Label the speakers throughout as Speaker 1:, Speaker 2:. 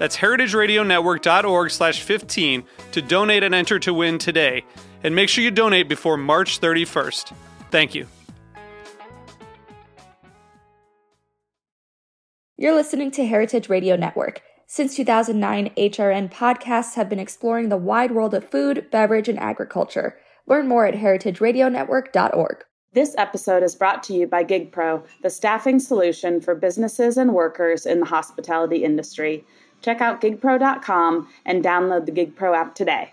Speaker 1: That's heritageradionetwork.org slash 15 to donate and enter to win today. And make sure you donate before March 31st. Thank you.
Speaker 2: You're listening to Heritage Radio Network. Since 2009, HRN podcasts have been exploring the wide world of food, beverage, and agriculture. Learn more at heritageradionetwork.org.
Speaker 3: This episode is brought to you by GigPro, the staffing solution for businesses and workers in the hospitality industry. Check out gigpro.com and download the GigPro app today.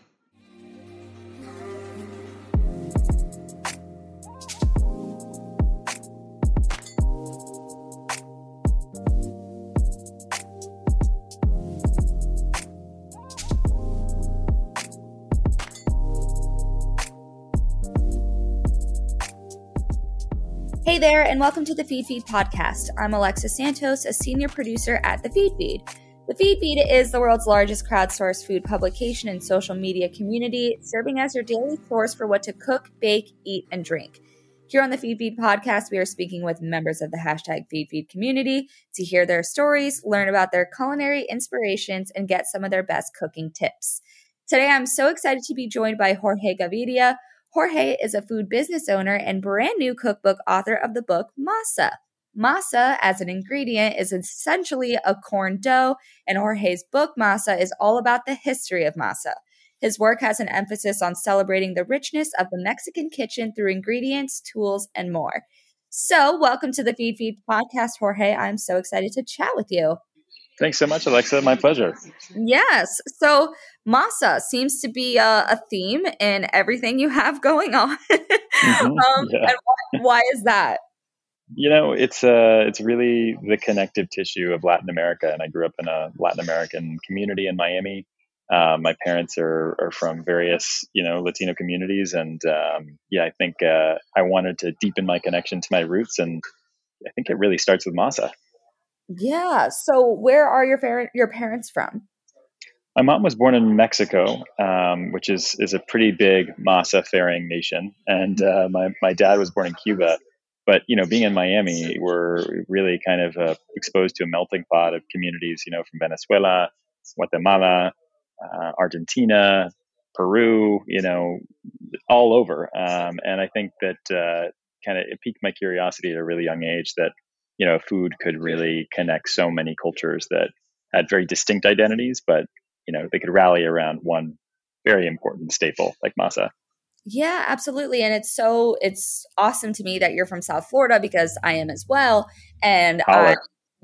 Speaker 2: Hey there, and welcome to the Feedfeed podcast. I'm Alexa Santos, a senior producer at the Feedfeed. The Feedfeed is the world's largest crowdsourced food publication and social media community, serving as your daily source for what to cook, bake, eat, and drink. Here on the Feedfeed podcast, we are speaking with members of the hashtag Feedfeed community to hear their stories, learn about their culinary inspirations, and get some of their best cooking tips. Today, I'm so excited to be joined by Jorge Gaviria. Jorge is a food business owner and brand new cookbook author of the book Masa. Masa, as an ingredient, is essentially a corn dough, and Jorge's book, Masa, is all about the history of masa. His work has an emphasis on celebrating the richness of the Mexican kitchen through ingredients, tools, and more. So, welcome to the Feedfeed podcast, Jorge. I'm so excited to chat with you.
Speaker 4: Thanks so much, Alexa. My pleasure.
Speaker 2: Yes. So, masa seems to be a, a theme in everything you have going on. mm-hmm. um, yeah. and why, why is that?
Speaker 4: You know, it's uh, it's really the connective tissue of Latin America, and I grew up in a Latin American community in Miami. Uh, my parents are, are from various, you know, Latino communities, and um, yeah, I think uh, I wanted to deepen my connection to my roots, and I think it really starts with masa.
Speaker 2: Yeah. So, where are your parent your parents from?
Speaker 4: My mom was born in Mexico, um, which is is a pretty big masa faring nation, and uh, my my dad was born in Cuba but you know being in miami we're really kind of uh, exposed to a melting pot of communities you know from venezuela guatemala uh, argentina peru you know all over. Um, and i think that uh, kind of it piqued my curiosity at a really young age that you know food could really connect so many cultures that had very distinct identities but you know they could rally around one very important staple like masa
Speaker 2: yeah, absolutely. And it's so it's awesome to me that you're from South Florida because I am as well. And I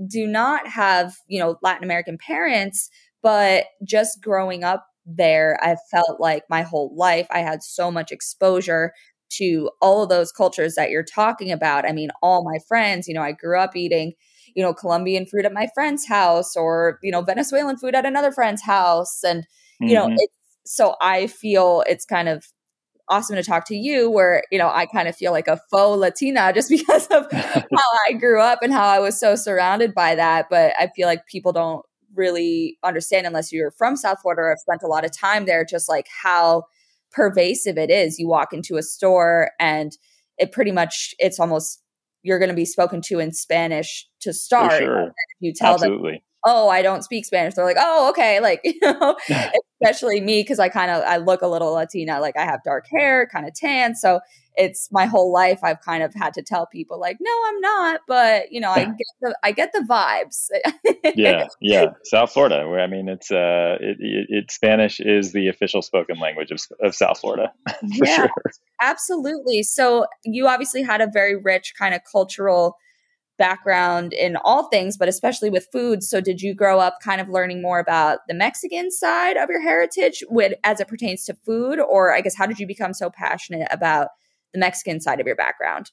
Speaker 2: do not have, you know, Latin American parents, but just growing up there, I felt like my whole life I had so much exposure to all of those cultures that you're talking about. I mean, all my friends, you know, I grew up eating, you know, Colombian food at my friend's house or, you know, Venezuelan food at another friend's house. And, you mm-hmm. know, it's so I feel it's kind of awesome to talk to you where you know i kind of feel like a faux latina just because of how i grew up and how i was so surrounded by that but i feel like people don't really understand unless you're from south florida or have spent a lot of time there just like how pervasive it is you walk into a store and it pretty much it's almost you're going to be spoken to in spanish to start
Speaker 4: sure.
Speaker 2: if you tell Absolutely. them oh, I don't speak Spanish. They're like, oh, okay. Like, you know, especially me, because I kind of, I look a little Latina, like I have dark hair, kind of tan. So it's my whole life. I've kind of had to tell people like, no, I'm not, but you know, I get the, I get the vibes.
Speaker 4: yeah. Yeah. South Florida where, I mean, it's, uh, it, it, it, Spanish is the official spoken language of, of South Florida for yeah. sure.
Speaker 2: Absolutely. So you obviously had a very rich kind of cultural background in all things, but especially with food. So did you grow up kind of learning more about the Mexican side of your heritage with, as it pertains to food? Or I guess how did you become so passionate about the Mexican side of your background?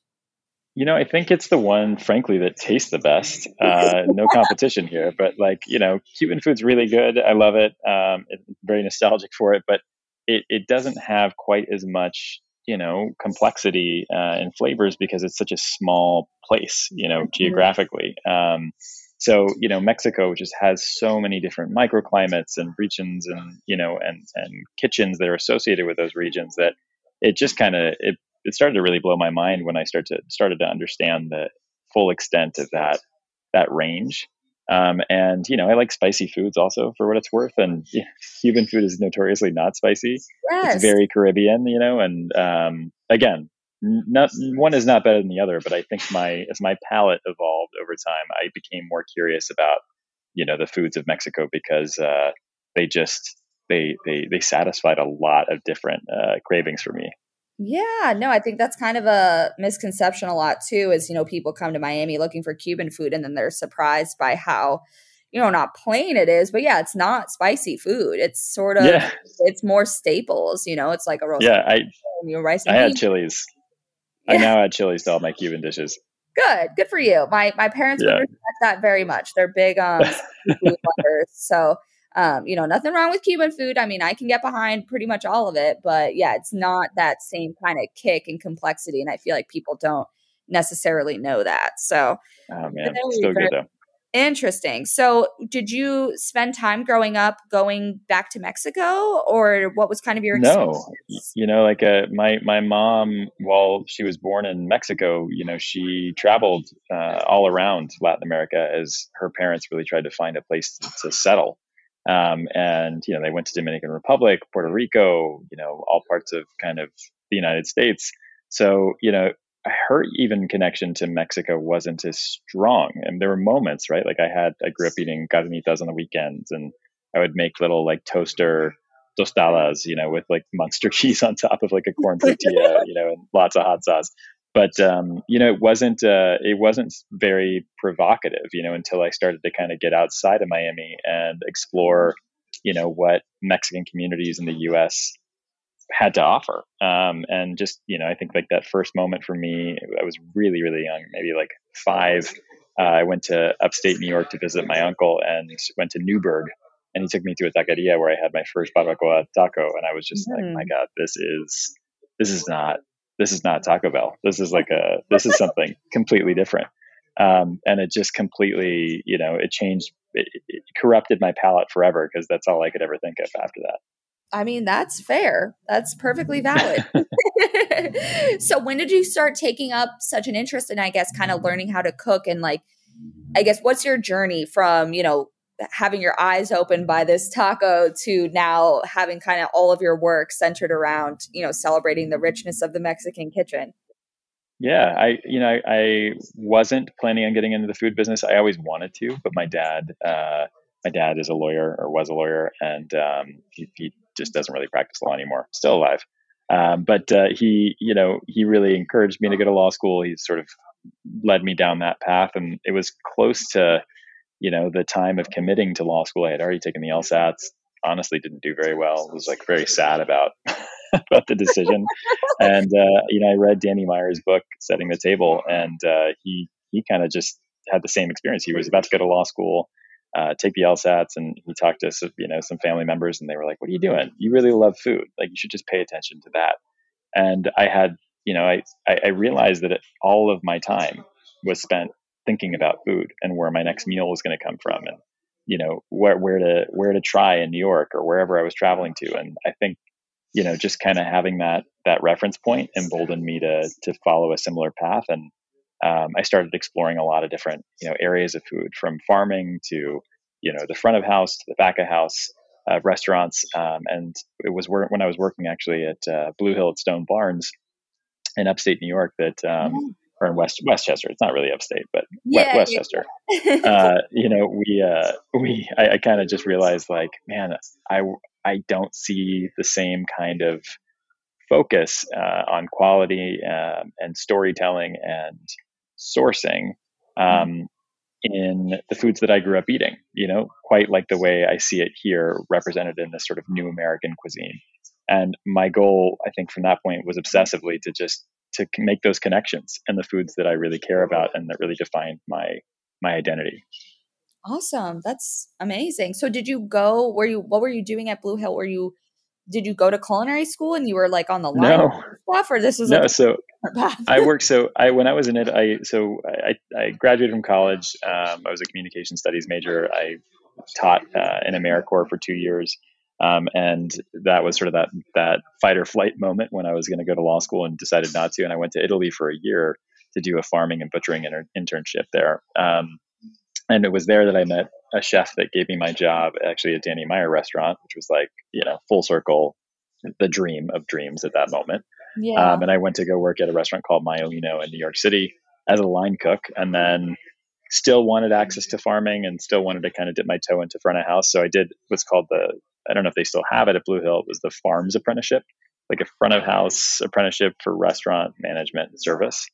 Speaker 4: You know, I think it's the one, frankly, that tastes the best. Uh, no competition here, but like, you know, Cuban food's really good. I love it. Um, it's very nostalgic for it, but it, it doesn't have quite as much you know complexity uh, and flavors because it's such a small place you know mm-hmm. geographically um, so you know mexico just has so many different microclimates and regions and you know and and kitchens that are associated with those regions that it just kind of it, it started to really blow my mind when i started to started to understand the full extent of that that range um, and you know, I like spicy foods also for what it's worth. And yeah, Cuban food is notoriously not spicy. Yes. It's very Caribbean, you know. And um, again, not one is not better than the other. But I think my as my palate evolved over time, I became more curious about you know the foods of Mexico because uh, they just they they they satisfied a lot of different uh, cravings for me.
Speaker 2: Yeah, no, I think that's kind of a misconception a lot too. Is you know people come to Miami looking for Cuban food and then they're surprised by how you know not plain it is, but yeah, it's not spicy food. It's sort of yeah. it's more staples. You know, it's like a roast.
Speaker 4: Yeah, I you know, rice. I had chilies. Yeah. I now add chilies to all my Cuban dishes.
Speaker 2: Good, good for you. My my parents yeah. would respect that very much. They're big um, on food lovers, so um, you know, nothing wrong with Cuban food. I mean, I can get behind pretty much all of it, but yeah, it's not that same kind of kick and complexity. And I feel like people don't necessarily know that. So,
Speaker 4: oh man, still good though.
Speaker 2: Interesting. So, did you spend time growing up going back to Mexico, or what was kind of your
Speaker 4: no? You know, like uh, my my mom, while she was born in Mexico, you know, she traveled uh, all around Latin America as her parents really tried to find a place to, to settle. Um, and you know they went to Dominican Republic, Puerto Rico, you know all parts of kind of the United States. So you know her even connection to Mexico wasn't as strong, and there were moments, right? Like I had I grew up eating carnitas on the weekends, and I would make little like toaster tostadas, you know, with like Muenster cheese on top of like a corn tortilla, you know, and lots of hot sauce but um, you know, it wasn't uh, it wasn't very provocative, you know, until I started to kind of get outside of Miami and explore, you know, what Mexican communities in the U.S. had to offer. Um, and just you know, I think like that first moment for me, I was really really young, maybe like five. Uh, I went to upstate New York to visit my uncle and went to Newburgh, and he took me to a taqueria where I had my first barbacoa taco, and I was just mm. like, my God, this is this is not this is not Taco Bell. This is like a this is something completely different. Um, and it just completely, you know, it changed, it, it corrupted my palate forever because that's all I could ever think of after that.
Speaker 2: I mean, that's fair. That's perfectly valid. so, when did you start taking up such an interest in, I guess, kind of learning how to cook and like, I guess, what's your journey from, you know, having your eyes opened by this taco to now having kind of all of your work centered around you know celebrating the richness of the mexican kitchen.
Speaker 4: Yeah i you know i, I wasn't planning on getting into the food business. I always wanted to but my dad uh, my dad is a lawyer or was a lawyer and um, he, he, just doesn't really practice law anymore. Still alive. Um, but uh, he you know he really encouraged me to go to law school. He sort of led me down that path and it was close to you know, the time of committing to law school, I had already taken the LSATs. Honestly, didn't do very well. Was like very sad about about the decision. and uh, you know, I read Danny Meyer's book, Setting the Table, and uh, he he kind of just had the same experience. He was about to go to law school, uh, take the LSATs, and he talked to some, you know some family members, and they were like, "What are you doing? You really love food. Like you should just pay attention to that." And I had, you know, I I realized that it, all of my time was spent thinking about food and where my next meal was going to come from and you know where where to where to try in New York or wherever I was traveling to. And I think you know just kind of having that that reference point emboldened me to to follow a similar path. And um, I started exploring a lot of different you know areas of food from farming to you know the front of house to the back of house uh, restaurants um, and it was when I was working actually at uh, Blue Hill at Stone Barns in upstate New York that um, mm-hmm or in West Westchester. It's not really upstate, but yeah, Westchester. Yeah. uh, you know, we uh, we I, I kind of just realized like, man, I I don't see the same kind of focus uh, on quality um, and storytelling and sourcing um, in the foods that I grew up eating, you know, quite like the way I see it here represented in this sort of new American cuisine. And my goal, I think, from that point was obsessively to just to make those connections and the foods that I really care about and that really define my my identity.
Speaker 2: Awesome. That's amazing. So did you go were you what were you doing at Blue Hill? Were you did you go to culinary school and you were like on the line
Speaker 4: no.
Speaker 2: stuff or this was
Speaker 4: no so i worked so i when i was in it i so i, I graduated from college um, i was a communication studies major i taught uh, in americorps for two years um, and that was sort of that that fight or flight moment when i was going to go to law school and decided not to and i went to italy for a year to do a farming and butchering inter- internship there um, and it was there that I met a chef that gave me my job actually at Danny Meyer restaurant, which was like, you know, full circle, the dream of dreams at that moment. Yeah. Um, and I went to go work at a restaurant called Maialino in New York City as a line cook and then still wanted access to farming and still wanted to kind of dip my toe into front of house. So I did what's called the, I don't know if they still have it at Blue Hill, it was the farms apprenticeship, like a front of house apprenticeship for restaurant management service.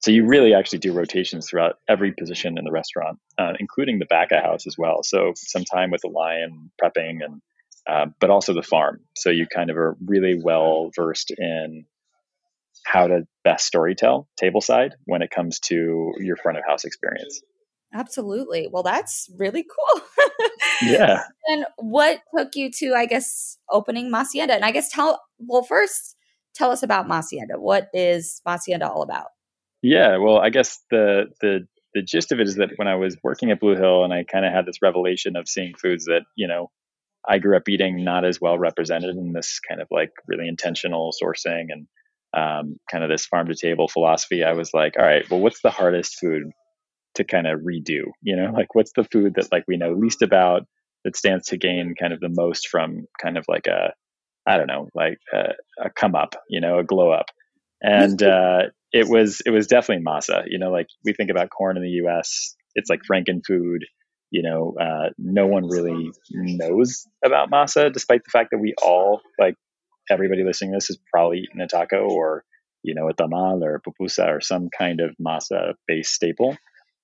Speaker 4: So you really actually do rotations throughout every position in the restaurant, uh, including the back of house as well. So some time with the lion prepping and, uh, but also the farm. So you kind of are really well versed in how to best storytell table side when it comes to your front of house experience.
Speaker 2: Absolutely. Well, that's really cool.
Speaker 4: yeah.
Speaker 2: And what took you to, I guess, opening Masienda? And I guess tell, well, first, tell us about Masienda. What is Masienda all about?
Speaker 4: Yeah, well, I guess the the the gist of it is that when I was working at Blue Hill and I kind of had this revelation of seeing foods that, you know, I grew up eating not as well represented in this kind of like really intentional sourcing and um, kind of this farm to table philosophy, I was like, all right, well, what's the hardest food to kind of redo? You know, like what's the food that like we know least about that stands to gain kind of the most from kind of like a, I don't know, like a, a come up, you know, a glow up. And uh, it was it was definitely masa. You know, like we think about corn in the U.S., it's like frankenfood. You know, uh, no one really knows about masa, despite the fact that we all like everybody listening to this has probably eaten a taco or you know a tamal or a pupusa or some kind of masa based staple.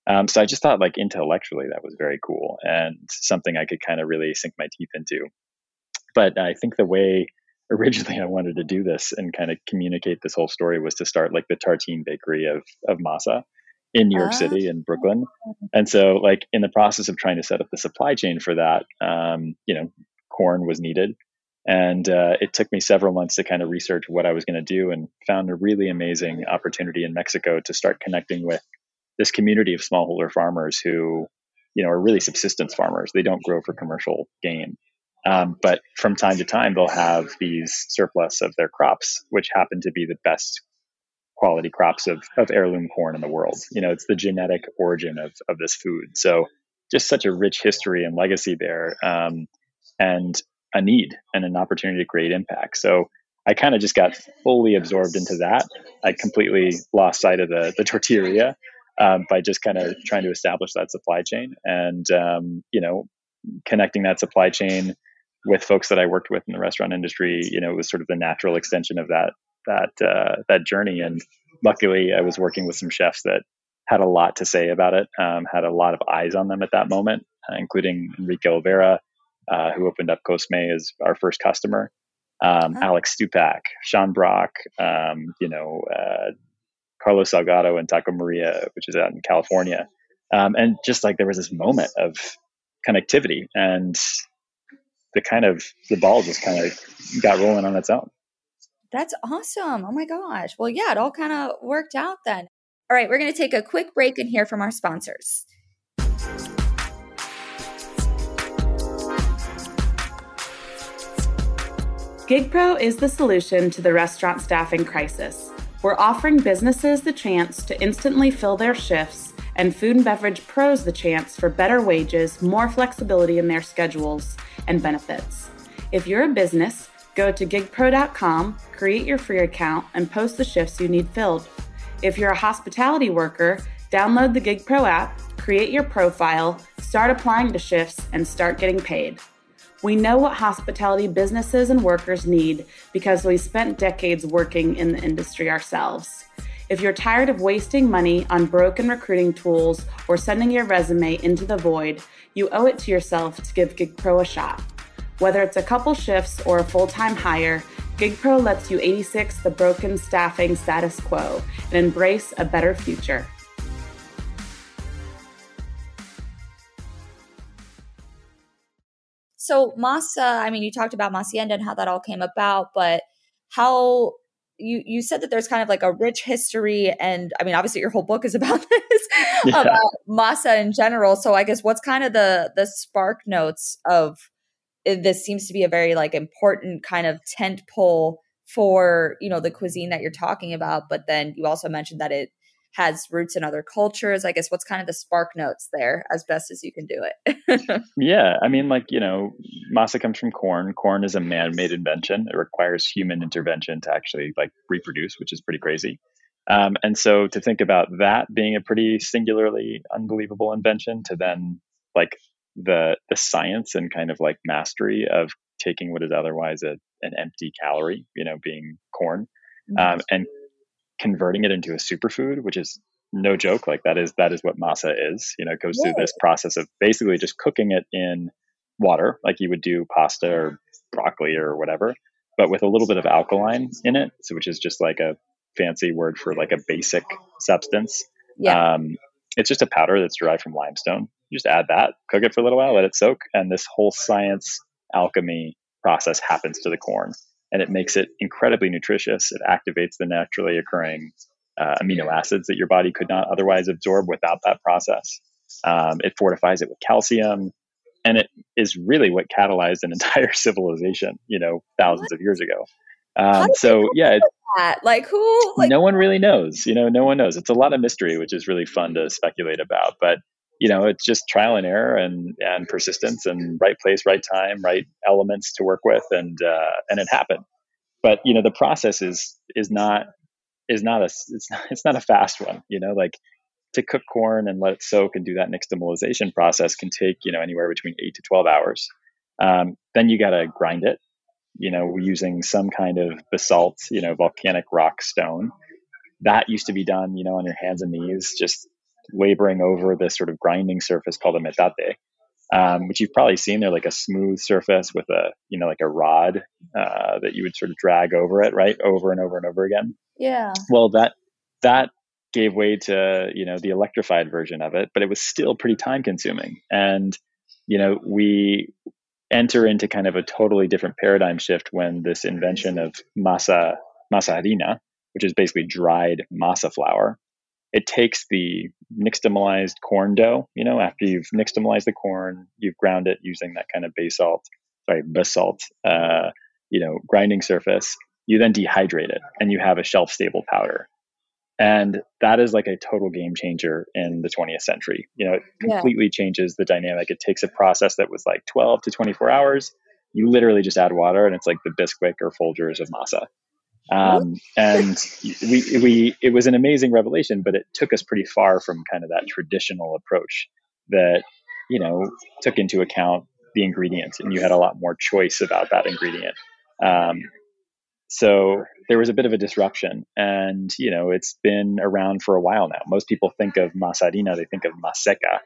Speaker 4: Um, so I just thought like intellectually that was very cool and something I could kind of really sink my teeth into. But I think the way originally I wanted to do this and kind of communicate this whole story was to start like the tartine bakery of of masa in New York ah. City in Brooklyn. And so like in the process of trying to set up the supply chain for that, um, you know, corn was needed. And uh, it took me several months to kind of research what I was going to do and found a really amazing opportunity in Mexico to start connecting with this community of smallholder farmers who, you know, are really subsistence farmers. They don't grow for commercial gain. Um, but from time to time, they'll have these surplus of their crops, which happen to be the best quality crops of, of heirloom corn in the world. You know, it's the genetic origin of, of this food. So just such a rich history and legacy there, um, and a need and an opportunity to create impact. So I kind of just got fully absorbed into that. I completely lost sight of the, the tortilla um, by just kind of trying to establish that supply chain and, um, you know, connecting that supply chain with folks that I worked with in the restaurant industry, you know, it was sort of the natural extension of that that uh, that journey. And luckily, I was working with some chefs that had a lot to say about it, um, had a lot of eyes on them at that moment, uh, including Enrique Olvera, uh, who opened up Cosme as our first customer, um, oh. Alex Stupak, Sean Brock, um, you know, uh, Carlos Salgado and Taco Maria, which is out in California. Um, and just like there was this moment of connectivity and the kind of the ball just kind of got rolling on its own.
Speaker 2: That's awesome. Oh my gosh. Well, yeah, it all kind of worked out then. All right, we're going to take a quick break and hear from our sponsors.
Speaker 3: GigPro is the solution to the restaurant staffing crisis. We're offering businesses the chance to instantly fill their shifts and food and beverage pros the chance for better wages, more flexibility in their schedules, and benefits. If you're a business, go to gigpro.com, create your free account, and post the shifts you need filled. If you're a hospitality worker, download the GigPro app, create your profile, start applying to shifts, and start getting paid. We know what hospitality businesses and workers need because we spent decades working in the industry ourselves. If you're tired of wasting money on broken recruiting tools or sending your resume into the void, you owe it to yourself to give GigPro a shot. Whether it's a couple shifts or a full time hire, GigPro lets you 86 the broken staffing status quo and embrace a better future.
Speaker 2: So Masa, I mean, you talked about Masienda and how that all came about, but how you you said that there's kind of like a rich history, and I mean, obviously, your whole book is about this yeah. about Masa in general. So I guess what's kind of the the spark notes of eh, this seems to be a very like important kind of tent pole for you know the cuisine that you're talking about, but then you also mentioned that it has roots in other cultures. I guess what's kind of the spark notes there as best as you can do
Speaker 4: it? yeah. I mean, like, you know, masa comes from corn. Corn is a man made invention. It requires human intervention to actually like reproduce, which is pretty crazy. Um, and so to think about that being a pretty singularly unbelievable invention to then like the the science and kind of like mastery of taking what is otherwise a, an empty calorie, you know, being corn, um, and converting it into a superfood, which is no joke. Like that is that is what masa is. You know, it goes through this process of basically just cooking it in water, like you would do pasta or broccoli or whatever, but with a little bit of alkaline in it, so which is just like a fancy word for like a basic substance. Yeah. Um, it's just a powder that's derived from limestone. You just add that, cook it for a little while, let it soak, and this whole science alchemy process happens to the corn and it makes it incredibly nutritious. It activates the naturally occurring uh, amino acids that your body could not otherwise absorb without that process. Um, it fortifies it with calcium, and it is really what catalyzed an entire civilization. You know, thousands of years ago. Um, so yeah,
Speaker 2: like who? Like-
Speaker 4: no one really knows. You know, no one knows. It's a lot of mystery, which is really fun to speculate about. But you know, it's just trial and error and and persistence and right place, right time, right elements to work with, and uh, and it happened. But you know, the process is is not is not a it's not, it's not a fast one. You know, like to cook corn and let it soak and do that nixtamalization process can take you know anywhere between eight to twelve hours. Um, then you got to grind it. You know, using some kind of basalt, you know, volcanic rock stone. That used to be done, you know, on your hands and knees, just laboring over this sort of grinding surface called a metate, um, which you've probably seen. They're like a smooth surface with a, you know, like a rod uh, that you would sort of drag over it, right, over and over and over again.
Speaker 2: Yeah.
Speaker 4: Well, that that gave way to you know the electrified version of it, but it was still pretty time consuming. And you know, we enter into kind of a totally different paradigm shift when this invention of masa masa harina, which is basically dried masa flour, it takes the nixtamalized corn dough, you know, after you've nixtamalized the corn, you've ground it using that kind of basalt, sorry, basalt, uh, you know, grinding surface. You then dehydrate it and you have a shelf stable powder. And that is like a total game changer in the 20th century. You know, it completely yeah. changes the dynamic. It takes a process that was like 12 to 24 hours. You literally just add water and it's like the Bisquick or Folgers of masa. Um, and we, we, it was an amazing revelation, but it took us pretty far from kind of that traditional approach that, you know, took into account the ingredient and you had a lot more choice about that ingredient. Um, so there was a bit of a disruption and, you know, it's been around for a while now. Most people think of masa harina, they think of maseca,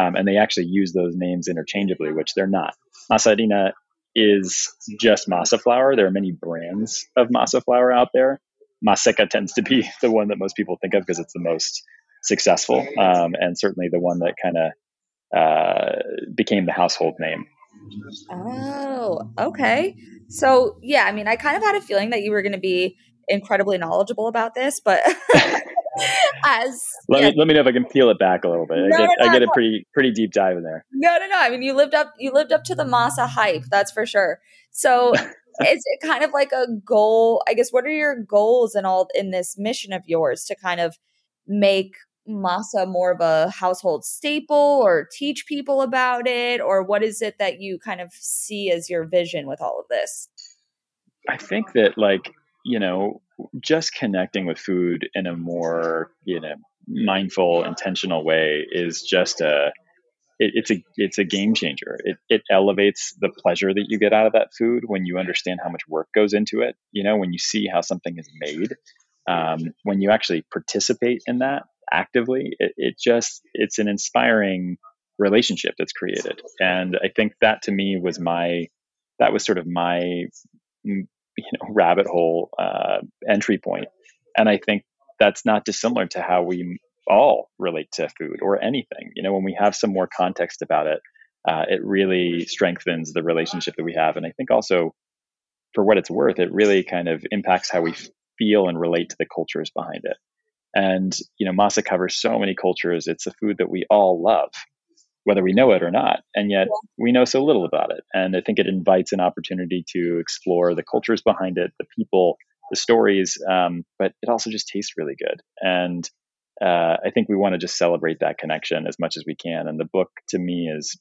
Speaker 4: um, and they actually use those names interchangeably, which they're not. Masa harina is just masa flour. There are many brands of masa flour out there. Maseca tends to be the one that most people think of because it's the most successful um, and certainly the one that kind of uh, became the household name.
Speaker 2: Oh, okay. So, yeah, I mean, I kind of had a feeling that you were going to be incredibly knowledgeable about this, but as
Speaker 4: let yeah. me let me know if I can peel it back a little bit. No, I get no, I get no. a pretty pretty deep dive in there.
Speaker 2: No, no, no. I mean, you lived up you lived up to the masa hype, that's for sure. So, is it kind of like a goal? I guess what are your goals in all in this mission of yours to kind of make masa more of a household staple or teach people about it or what is it that you kind of see as your vision with all of this?
Speaker 4: I think that like, you know, just connecting with food in a more you know mindful intentional way is just a it, it's a it's a game changer. It it elevates the pleasure that you get out of that food when you understand how much work goes into it. You know, when you see how something is made, um, when you actually participate in that actively, it, it just it's an inspiring relationship that's created. And I think that to me was my that was sort of my you know rabbit hole uh, entry point. And I think that's not dissimilar to how we all relate to food or anything. You know, when we have some more context about it, uh, it really strengthens the relationship that we have. And I think also, for what it's worth, it really kind of impacts how we feel and relate to the cultures behind it. And you know, masa covers so many cultures. It's a food that we all love, whether we know it or not. And yet, yeah. we know so little about it. And I think it invites an opportunity to explore the cultures behind it, the people, the stories. Um, but it also just tastes really good. And uh, I think we want to just celebrate that connection as much as we can. And the book to me is,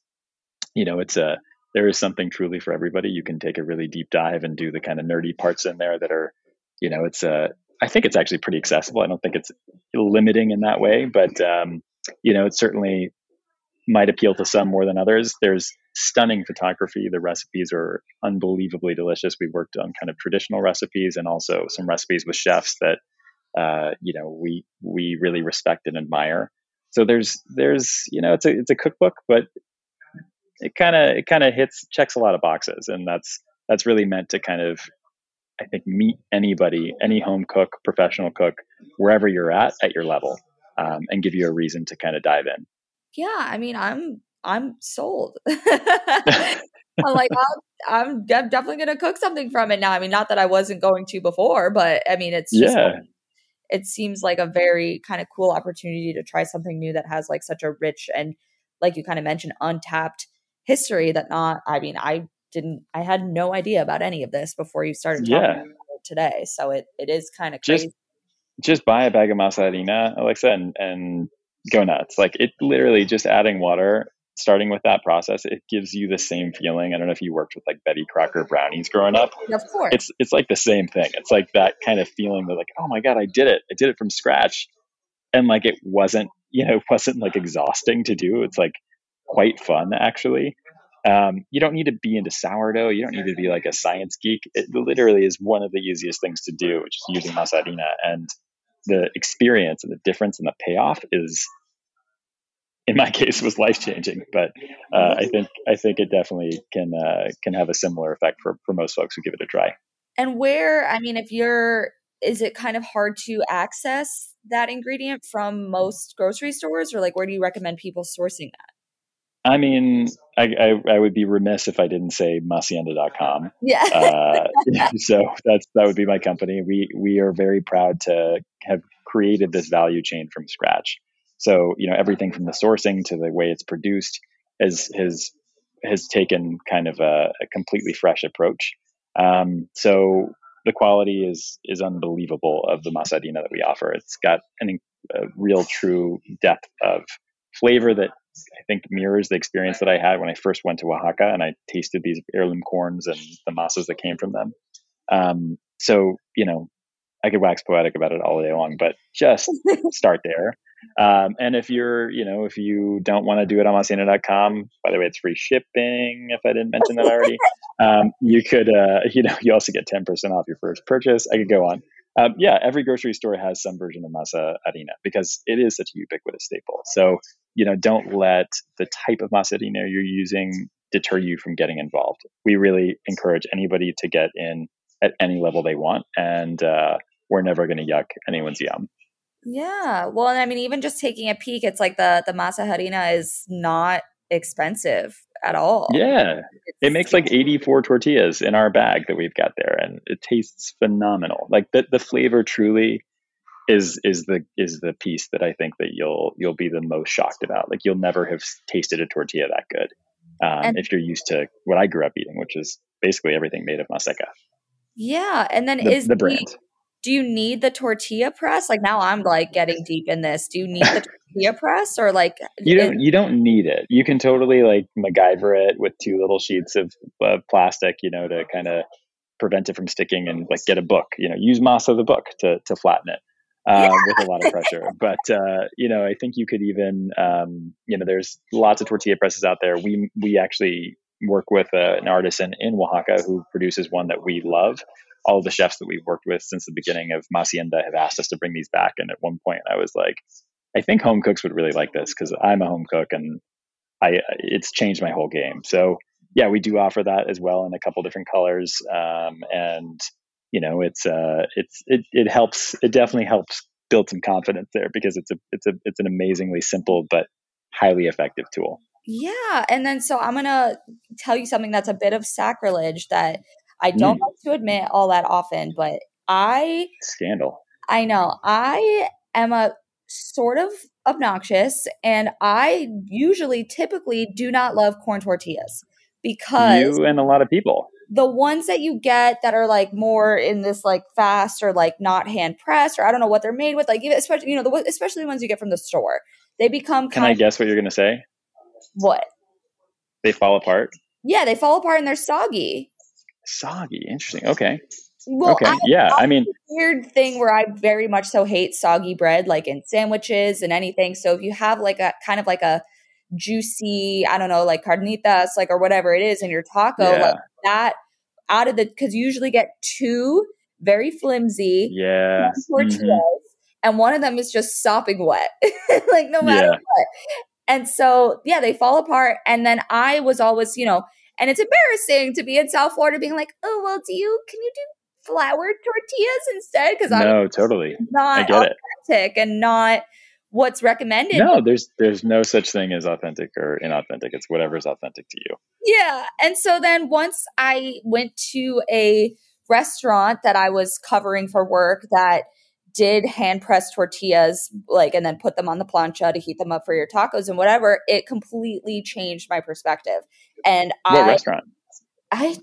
Speaker 4: you know, it's a there is something truly for everybody. You can take a really deep dive and do the kind of nerdy parts in there that are, you know, it's a. I think it's actually pretty accessible. I don't think it's limiting in that way, but um, you know, it's certainly might appeal to some more than others. There's stunning photography. The recipes are unbelievably delicious. We worked on kind of traditional recipes and also some recipes with chefs that uh, you know we we really respect and admire. So there's there's you know it's a it's a cookbook, but it kind of it kind of hits checks a lot of boxes, and that's that's really meant to kind of I think meet anybody, any home cook, professional cook, wherever you're at at your level, um, and give you a reason to kind of dive in.
Speaker 2: Yeah, I mean, I'm I'm sold. I'm like, I'm, I'm, definitely going to cook something from it now. I mean, not that I wasn't going to before, but I mean, it's just yeah it seems like a very kind of cool opportunity to try something new that has like such a rich and like you kind of mentioned untapped history that not i mean i didn't i had no idea about any of this before you started talking yeah. about it today so it it is kind of crazy
Speaker 4: just, just buy a bag of masa harina alexa and and go nuts like it literally just adding water starting with that process, it gives you the same feeling. I don't know if you worked with like Betty Crocker brownies growing up.
Speaker 2: Of course.
Speaker 4: It's it's like the same thing. It's like that kind of feeling that like, oh my God, I did it. I did it from scratch. And like it wasn't, you know, it wasn't like exhausting to do. It's like quite fun actually. Um, you don't need to be into sourdough. You don't need to be like a science geek. It literally is one of the easiest things to do, which is using masa harina. And the experience and the difference and the payoff is in my case was life changing. But uh, I think I think it definitely can uh, can have a similar effect for for most folks who give it a try.
Speaker 2: And where I mean, if you're is it kind of hard to access that ingredient from most grocery stores, or like where do you recommend people sourcing that?
Speaker 4: I mean, I, I, I, would be remiss if I didn't say masienda.com.
Speaker 2: Yeah.
Speaker 4: uh, so that's that would be my company. We we are very proud to have created this value chain from scratch. So, you know, everything from the sourcing to the way it's produced has has has taken kind of a, a completely fresh approach. Um, so the quality is is unbelievable of the masa harina that we offer. It's got an, a real true depth of flavor that I think mirrors the experience that I had when I first went to Oaxaca and I tasted these heirloom corns and the masas that came from them. Um, so you know, I could wax poetic about it all day long, but just start there. Um, and if you're, you know, if you don't want to do it on masienda.com, by the way, it's free shipping. If I didn't mention that already, um, you could, uh, you know, you also get 10% off your first purchase. I could go on. Um, yeah, every grocery store has some version of masa harina because it is such a ubiquitous staple. So, you know, don't let the type of masa harina you're using deter you from getting involved. We really encourage anybody to get in at any level they want, and uh, we're never going to yuck anyone's yum.
Speaker 2: Yeah. Well, and I mean, even just taking a peek, it's like the the masa harina is not expensive at all.
Speaker 4: Yeah. It's, it makes like 84 tortillas in our bag that we've got there and it tastes phenomenal. Like the the flavor truly is is the is the piece that I think that you'll you'll be the most shocked about. Like you'll never have tasted a tortilla that good. Um, and, if you're used to what I grew up eating, which is basically everything made of maseca.
Speaker 2: Yeah, and then
Speaker 4: the,
Speaker 2: is
Speaker 4: the brand.
Speaker 2: The, do you need the tortilla press? Like now I'm like getting deep in this. Do you need the tortilla press or like
Speaker 4: you don't you don't need it. You can totally like MacGyver it with two little sheets of uh, plastic, you know, to kind of prevent it from sticking and like get a book. You know, use Masa the book to to flatten it. uh, with a lot of pressure. But uh, you know, I think you could even um, you know, there's lots of tortilla presses out there. We we actually work with uh, an artisan in Oaxaca who produces one that we love. All the chefs that we've worked with since the beginning of Masienda have asked us to bring these back. And at one point, I was like, I think home cooks would really like this because I'm a home cook and I it's changed my whole game. So yeah, we do offer that as well in a couple different colors. Um, and you know, it's uh, it's it it helps. It definitely helps build some confidence there because it's a it's a it's an amazingly simple but highly effective tool.
Speaker 2: Yeah, and then so I'm gonna tell you something that's a bit of sacrilege that I don't mm. like to admit all that often, but I
Speaker 4: scandal.
Speaker 2: I know I am a sort of obnoxious, and I usually typically do not love corn tortillas because
Speaker 4: you and a lot of people
Speaker 2: the ones that you get that are like more in this like fast or like not hand pressed or I don't know what they're made with, like especially you know the especially the ones you get from the store, they become.
Speaker 4: Can I guess what you're gonna say?
Speaker 2: What?
Speaker 4: They fall apart.
Speaker 2: Yeah, they fall apart and they're soggy.
Speaker 4: Soggy, interesting. Okay. Well, okay. I, yeah, I, I mean,
Speaker 2: weird thing where I very much so hate soggy bread, like in sandwiches and anything. So if you have like a kind of like a juicy, I don't know, like carnitas, like or whatever it is in your taco, yeah. like that out of the because you usually get two very flimsy
Speaker 4: yeah
Speaker 2: tortillas, mm-hmm. and one of them is just sopping wet, like no matter yeah. what. And so yeah, they fall apart. And then I was always, you know, and it's embarrassing to be in South Florida being like, oh well, do you can you do flour tortillas instead? Because
Speaker 4: I'm no, totally
Speaker 2: not authentic and not what's recommended.
Speaker 4: No, there's there's no such thing as authentic or inauthentic. It's whatever's authentic to you.
Speaker 2: Yeah. And so then once I went to a restaurant that I was covering for work that did hand press tortillas, like, and then put them on the plancha to heat them up for your tacos and whatever, it completely changed my perspective. And
Speaker 4: what
Speaker 2: I,
Speaker 4: restaurant?
Speaker 2: I,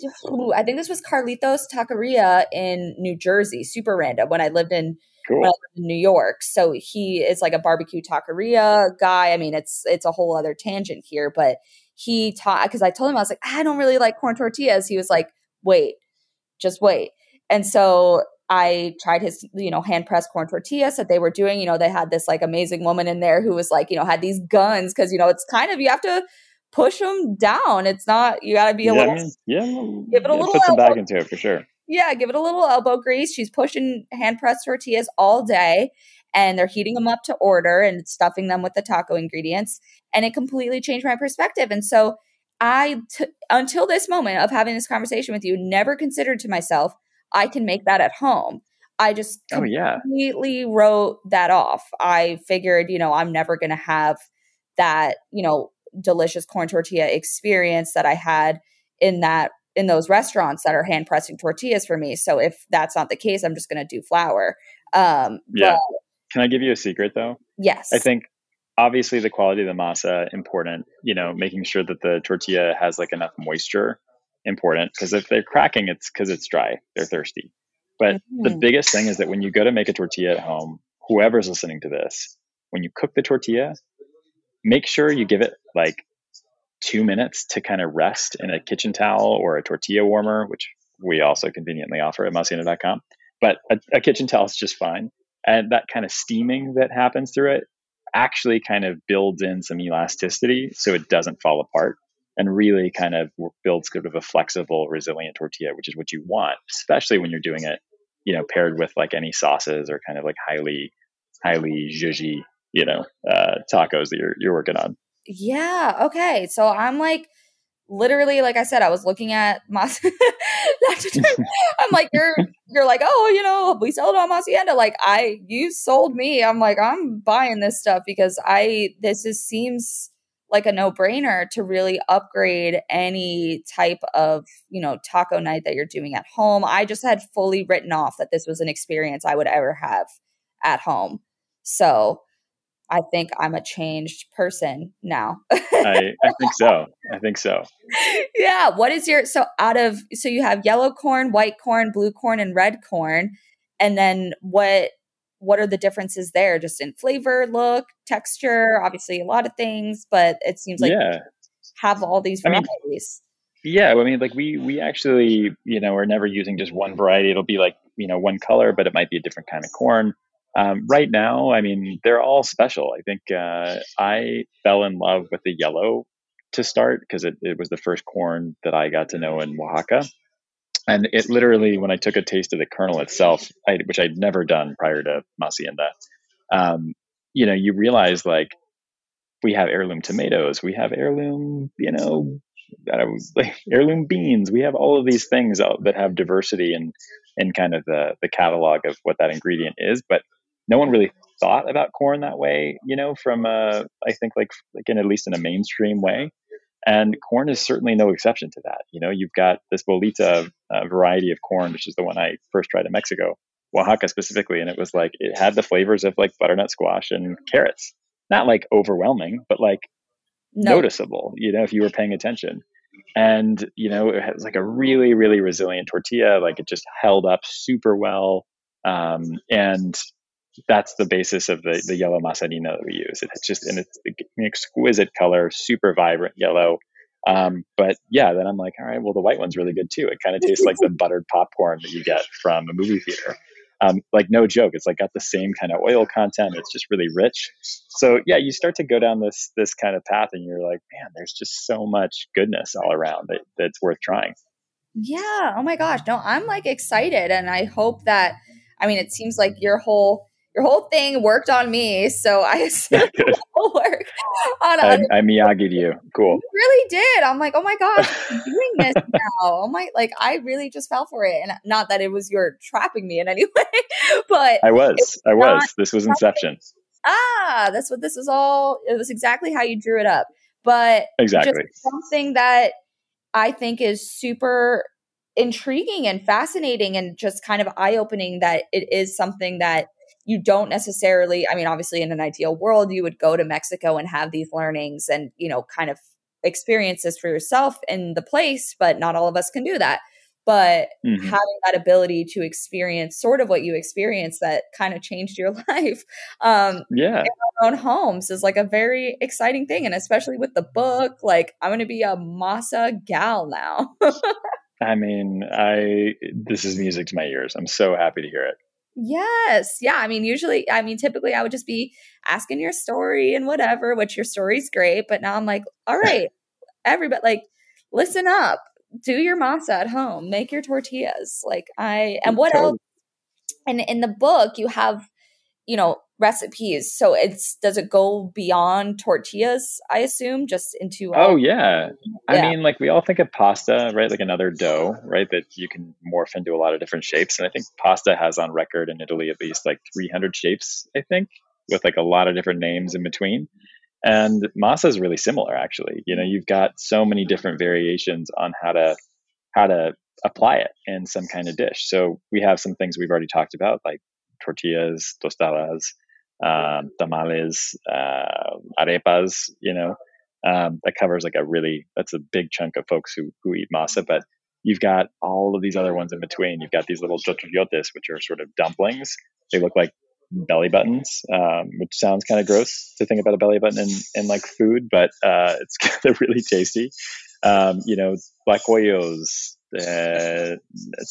Speaker 2: I think this was Carlitos Taqueria in New Jersey, super random when I lived in cool. New York. So he is like a barbecue taqueria guy. I mean, it's it's a whole other tangent here, but he taught because I told him I was like, I don't really like corn tortillas. He was like, wait, just wait. And so I tried his, you know, hand pressed corn tortillas that they were doing. You know, they had this like amazing woman in there who was like, you know, had these guns because you know it's kind of you have to push them down. It's not you got to be a
Speaker 4: yeah,
Speaker 2: little,
Speaker 4: I mean, yeah,
Speaker 2: give it a
Speaker 4: yeah,
Speaker 2: little
Speaker 4: put some back into it for sure.
Speaker 2: Yeah, give it a little elbow grease. She's pushing hand pressed tortillas all day and they're heating them up to order and stuffing them with the taco ingredients. And it completely changed my perspective. And so I, t- until this moment of having this conversation with you, never considered to myself, I can make that at home. I just
Speaker 4: oh, yeah.
Speaker 2: completely wrote that off. I figured, you know, I'm never going to have that, you know, delicious corn tortilla experience that I had in that in those restaurants that are hand pressing tortillas for me. So if that's not the case, I'm just going to do flour. Um,
Speaker 4: yeah. But, Can I give you a secret though?
Speaker 2: Yes.
Speaker 4: I think obviously the quality of the masa important. You know, making sure that the tortilla has like enough moisture important because if they're cracking, it's because it's dry. They're thirsty. But mm-hmm. the biggest thing is that when you go to make a tortilla at home, whoever's listening to this, when you cook the tortilla, make sure you give it like two minutes to kind of rest in a kitchen towel or a tortilla warmer, which we also conveniently offer at masienda.com. But a, a kitchen towel is just fine. And that kind of steaming that happens through it actually kind of builds in some elasticity so it doesn't fall apart and really kind of builds sort of a flexible, resilient tortilla, which is what you want, especially when you're doing it, you know, paired with like any sauces or kind of like highly, highly zhuzhy, you know, uh, tacos that you're, you're working on.
Speaker 2: Yeah. Okay. So I'm like, literally, like I said, I was looking at Mas. I'm like, you're, you're like, oh, you know, we sell it on Masienda. Like, I, you sold me. I'm like, I'm buying this stuff because I, this just seems like a no brainer to really upgrade any type of, you know, taco night that you're doing at home. I just had fully written off that this was an experience I would ever have at home. So, I think I'm a changed person now.
Speaker 4: I, I think so. I think so.
Speaker 2: Yeah. What is your so out of so you have yellow corn, white corn, blue corn, and red corn, and then what what are the differences there? Just in flavor, look, texture, obviously a lot of things, but it seems like
Speaker 4: yeah.
Speaker 2: have all these varieties. I mean,
Speaker 4: yeah, I mean, like we we actually, you know, we're never using just one variety. It'll be like you know one color, but it might be a different kind of corn Um, right now, I mean, they're all special. I think uh, I fell in love with the yellow to start because it, it was the first corn that I got to know in Oaxaca. And it literally, when I took a taste of the kernel itself, I, which I'd never done prior to Masienda, um, you know, you realize like we have heirloom tomatoes, we have heirloom, you know, like heirloom beans. We have all of these things that have diversity and in kind of the the catalog of what that ingredient is, but no one really thought about corn that way, you know, from I think like like in at least in a mainstream way. And corn is certainly no exception to that. You know, you've got this bolita uh, variety of corn, which is the one I first tried in Mexico, Oaxaca specifically, and it was like it had the flavors of like butternut squash and carrots. Not like overwhelming, but like no. noticeable. You know, if you were paying attention. And you know, it has like a really, really resilient tortilla. Like it just held up super well. Um, and that's the basis of the, the yellow masa harina that we use. It's just in its an exquisite color, super vibrant yellow. Um, but yeah, then I'm like, all right, well, the white one's really good too. It kind of tastes like the buttered popcorn that you get from a movie theater. Um, like no joke, it's like got the same kind of oil content. It's just really rich. So yeah, you start to go down this this kind of path, and you're like, man, there's just so much goodness all around that that's worth trying.
Speaker 2: Yeah. Oh my gosh. No, I'm like excited, and I hope that. I mean, it seems like your whole your whole thing worked on me, so I assume work
Speaker 4: on I, I Miyagi'd you. Cool. You
Speaker 2: really did. I'm like, oh my gosh, I'm doing this now. Oh my, like I really just fell for it, and not that it was your trapping me in any way, but
Speaker 4: I was. I was. This was Inception.
Speaker 2: Ah, that's what this was all. It was exactly how you drew it up, but
Speaker 4: exactly
Speaker 2: something that I think is super intriguing and fascinating and just kind of eye opening that it is something that you don't necessarily, I mean, obviously in an ideal world, you would go to Mexico and have these learnings and, you know, kind of experiences for yourself in the place, but not all of us can do that. But mm-hmm. having that ability to experience sort of what you experienced that kind of changed your life um,
Speaker 4: yeah. in
Speaker 2: our own homes is like a very exciting thing. And especially with the book, like I'm going to be a masa gal now.
Speaker 4: I mean, I this is music to my ears. I'm so happy to hear it.
Speaker 2: Yes. Yeah. I mean, usually, I mean, typically I would just be asking your story and whatever, which your story's great. But now I'm like, all right, everybody, like, listen up, do your masa at home, make your tortillas. Like, I, and what else? And in the book, you have, you know, recipes. So it's does it go beyond tortillas? I assume just into.
Speaker 4: Uh, oh yeah, I yeah. mean, like we all think of pasta, right? Like another dough, right? That you can morph into a lot of different shapes. And I think pasta has on record in Italy at least like 300 shapes. I think with like a lot of different names in between. And masa is really similar, actually. You know, you've got so many different variations on how to how to apply it in some kind of dish. So we have some things we've already talked about, like tortillas, tostadas, um, tamales, uh, arepas, you know, um, that covers like a really, that's a big chunk of folks who, who eat masa, but you've got all of these other ones in between. You've got these little chochoyotes, which are sort of dumplings. They look like belly buttons, um, which sounds kind of gross to think about a belly button in, in like food, but uh, it's they're really tasty. Um, you know, tlacoyos, uh,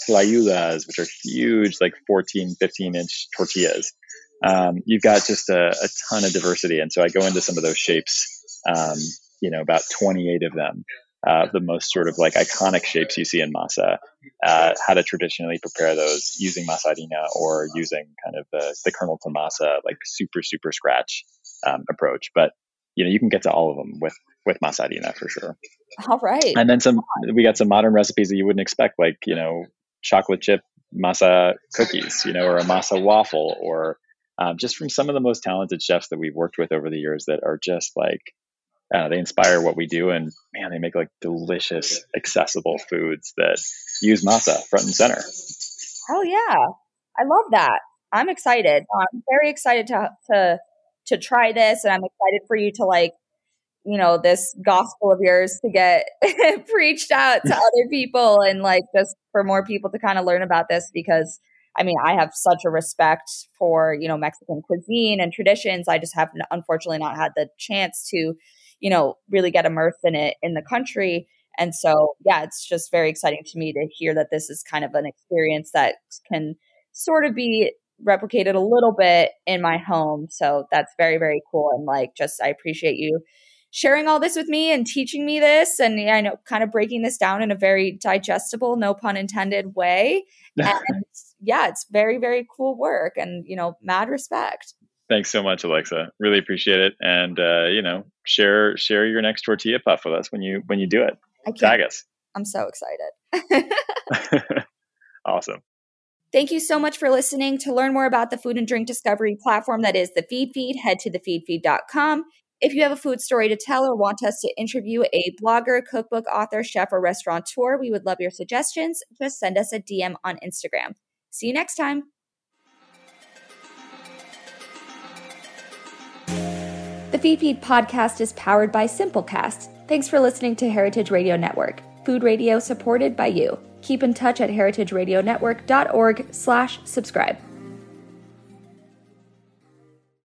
Speaker 4: tlayudas, which are huge, like 14, 15 inch tortillas um, you've got just a, a, ton of diversity. And so I go into some of those shapes, um, you know, about 28 of them, uh, the most sort of like iconic shapes you see in masa, uh, how to traditionally prepare those using masa harina or using kind of the, the kernel to masa, like super, super scratch um, approach. But, you know, you can get to all of them with, with masa harina for sure.
Speaker 2: All right.
Speaker 4: And then some, we got some modern recipes that you wouldn't expect, like, you know, chocolate chip masa cookies, you know, or a masa waffle or um, just from some of the most talented chefs that we've worked with over the years that are just like uh, they inspire what we do and man they make like delicious accessible foods that use masa front and center.
Speaker 2: Oh yeah. I love that. I'm excited. I'm very excited to to to try this and i'm excited for you to like you know this gospel of yours to get preached out to other people and like just for more people to kind of learn about this because I mean, I have such a respect for, you know, Mexican cuisine and traditions. I just have unfortunately not had the chance to, you know, really get immersed in it in the country. And so, yeah, it's just very exciting to me to hear that this is kind of an experience that can sort of be replicated a little bit in my home. So that's very, very cool. And like, just I appreciate you sharing all this with me and teaching me this and I know kind of breaking this down in a very digestible, no pun intended way. And yeah, it's very, very cool work and, you know, mad respect.
Speaker 4: Thanks so much, Alexa. Really appreciate it. And, uh, you know, share, share your next tortilla puff with us when you, when you do it. I Tag us.
Speaker 2: I'm so excited.
Speaker 4: awesome.
Speaker 2: Thank you so much for listening. To learn more about the food and drink discovery platform that is the Feedfeed, head to thefeedfeed.com. If you have a food story to tell or want us to interview a blogger, cookbook author, chef, or restaurateur, we would love your suggestions. Just send us a DM on Instagram. See you next time. The Feedfeed podcast is powered by Simplecast. Thanks for listening to Heritage Radio Network, food radio supported by you. Keep in touch at heritageradionetwork.org slash subscribe.